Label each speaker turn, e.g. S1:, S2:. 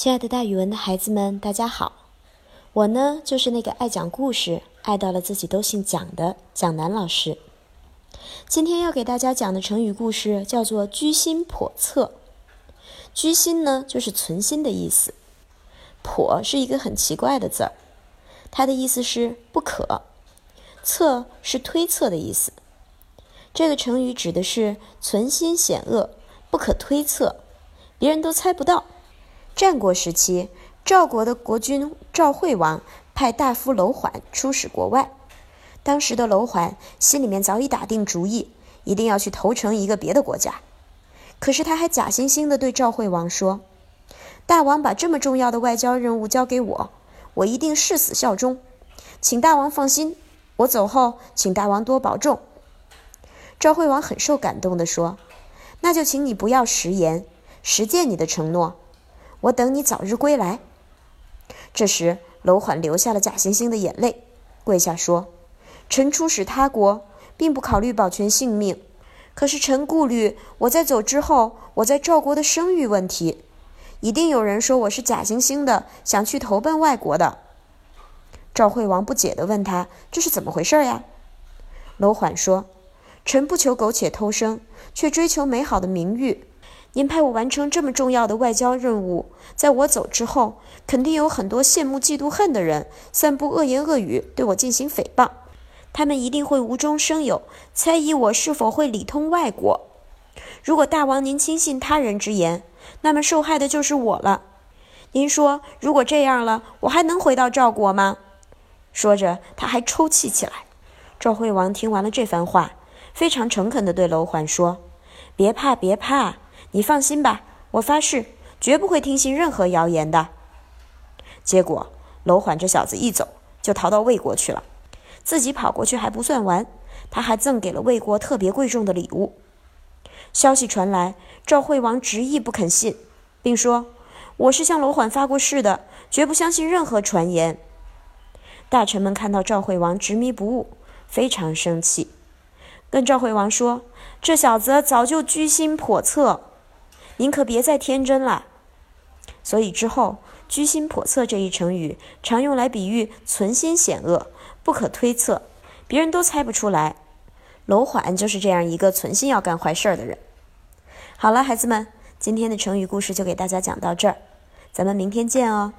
S1: 亲爱的，大语文的孩子们，大家好！我呢，就是那个爱讲故事、爱到了自己都姓蒋的蒋楠老师。今天要给大家讲的成语故事叫做“居心叵测”。居心呢，就是存心的意思。叵是一个很奇怪的字儿，它的意思是不可。测是推测的意思。这个成语指的是存心险恶，不可推测，别人都猜不到。战国时期，赵国的国君赵惠王派大夫楼缓出使国外。当时的楼缓心里面早已打定主意，一定要去投诚一个别的国家。可是他还假惺惺地对赵惠王说：“大王把这么重要的外交任务交给我，我一定誓死效忠。请大王放心，我走后，请大王多保重。”赵惠王很受感动地说：“那就请你不要食言，实践你的承诺。”我等你早日归来。这时，楼缓流下了假惺惺的眼泪，跪下说：“臣出使他国，并不考虑保全性命，可是臣顾虑我在走之后，我在赵国的声誉问题，一定有人说我是假惺惺的，想去投奔外国的。”赵惠王不解地问他：“这是怎么回事呀？”楼缓说：“臣不求苟且偷生，却追求美好的名誉。”您派我完成这么重要的外交任务，在我走之后，肯定有很多羡慕、嫉妒、恨的人，散布恶言恶语，对我进行诽谤。他们一定会无中生有，猜疑我是否会里通外国。如果大王您轻信他人之言，那么受害的就是我了。您说，如果这样了，我还能回到赵国吗？说着，他还抽泣起来。赵惠王听完了这番话，非常诚恳地对楼缓说：“别怕，别怕。”你放心吧，我发誓绝不会听信任何谣言的。结果，楼缓这小子一走就逃到魏国去了，自己跑过去还不算完，他还赠给了魏国特别贵重的礼物。消息传来，赵惠王执意不肯信，并说：“我是向楼缓发过誓的，绝不相信任何传言。”大臣们看到赵惠王执迷不悟，非常生气，跟赵惠王说：“这小子早就居心叵测。”您可别再天真了。所以之后“居心叵测”这一成语常用来比喻存心险恶、不可推测，别人都猜不出来。娄缓就是这样一个存心要干坏事儿的人。好了，孩子们，今天的成语故事就给大家讲到这儿，咱们明天见哦。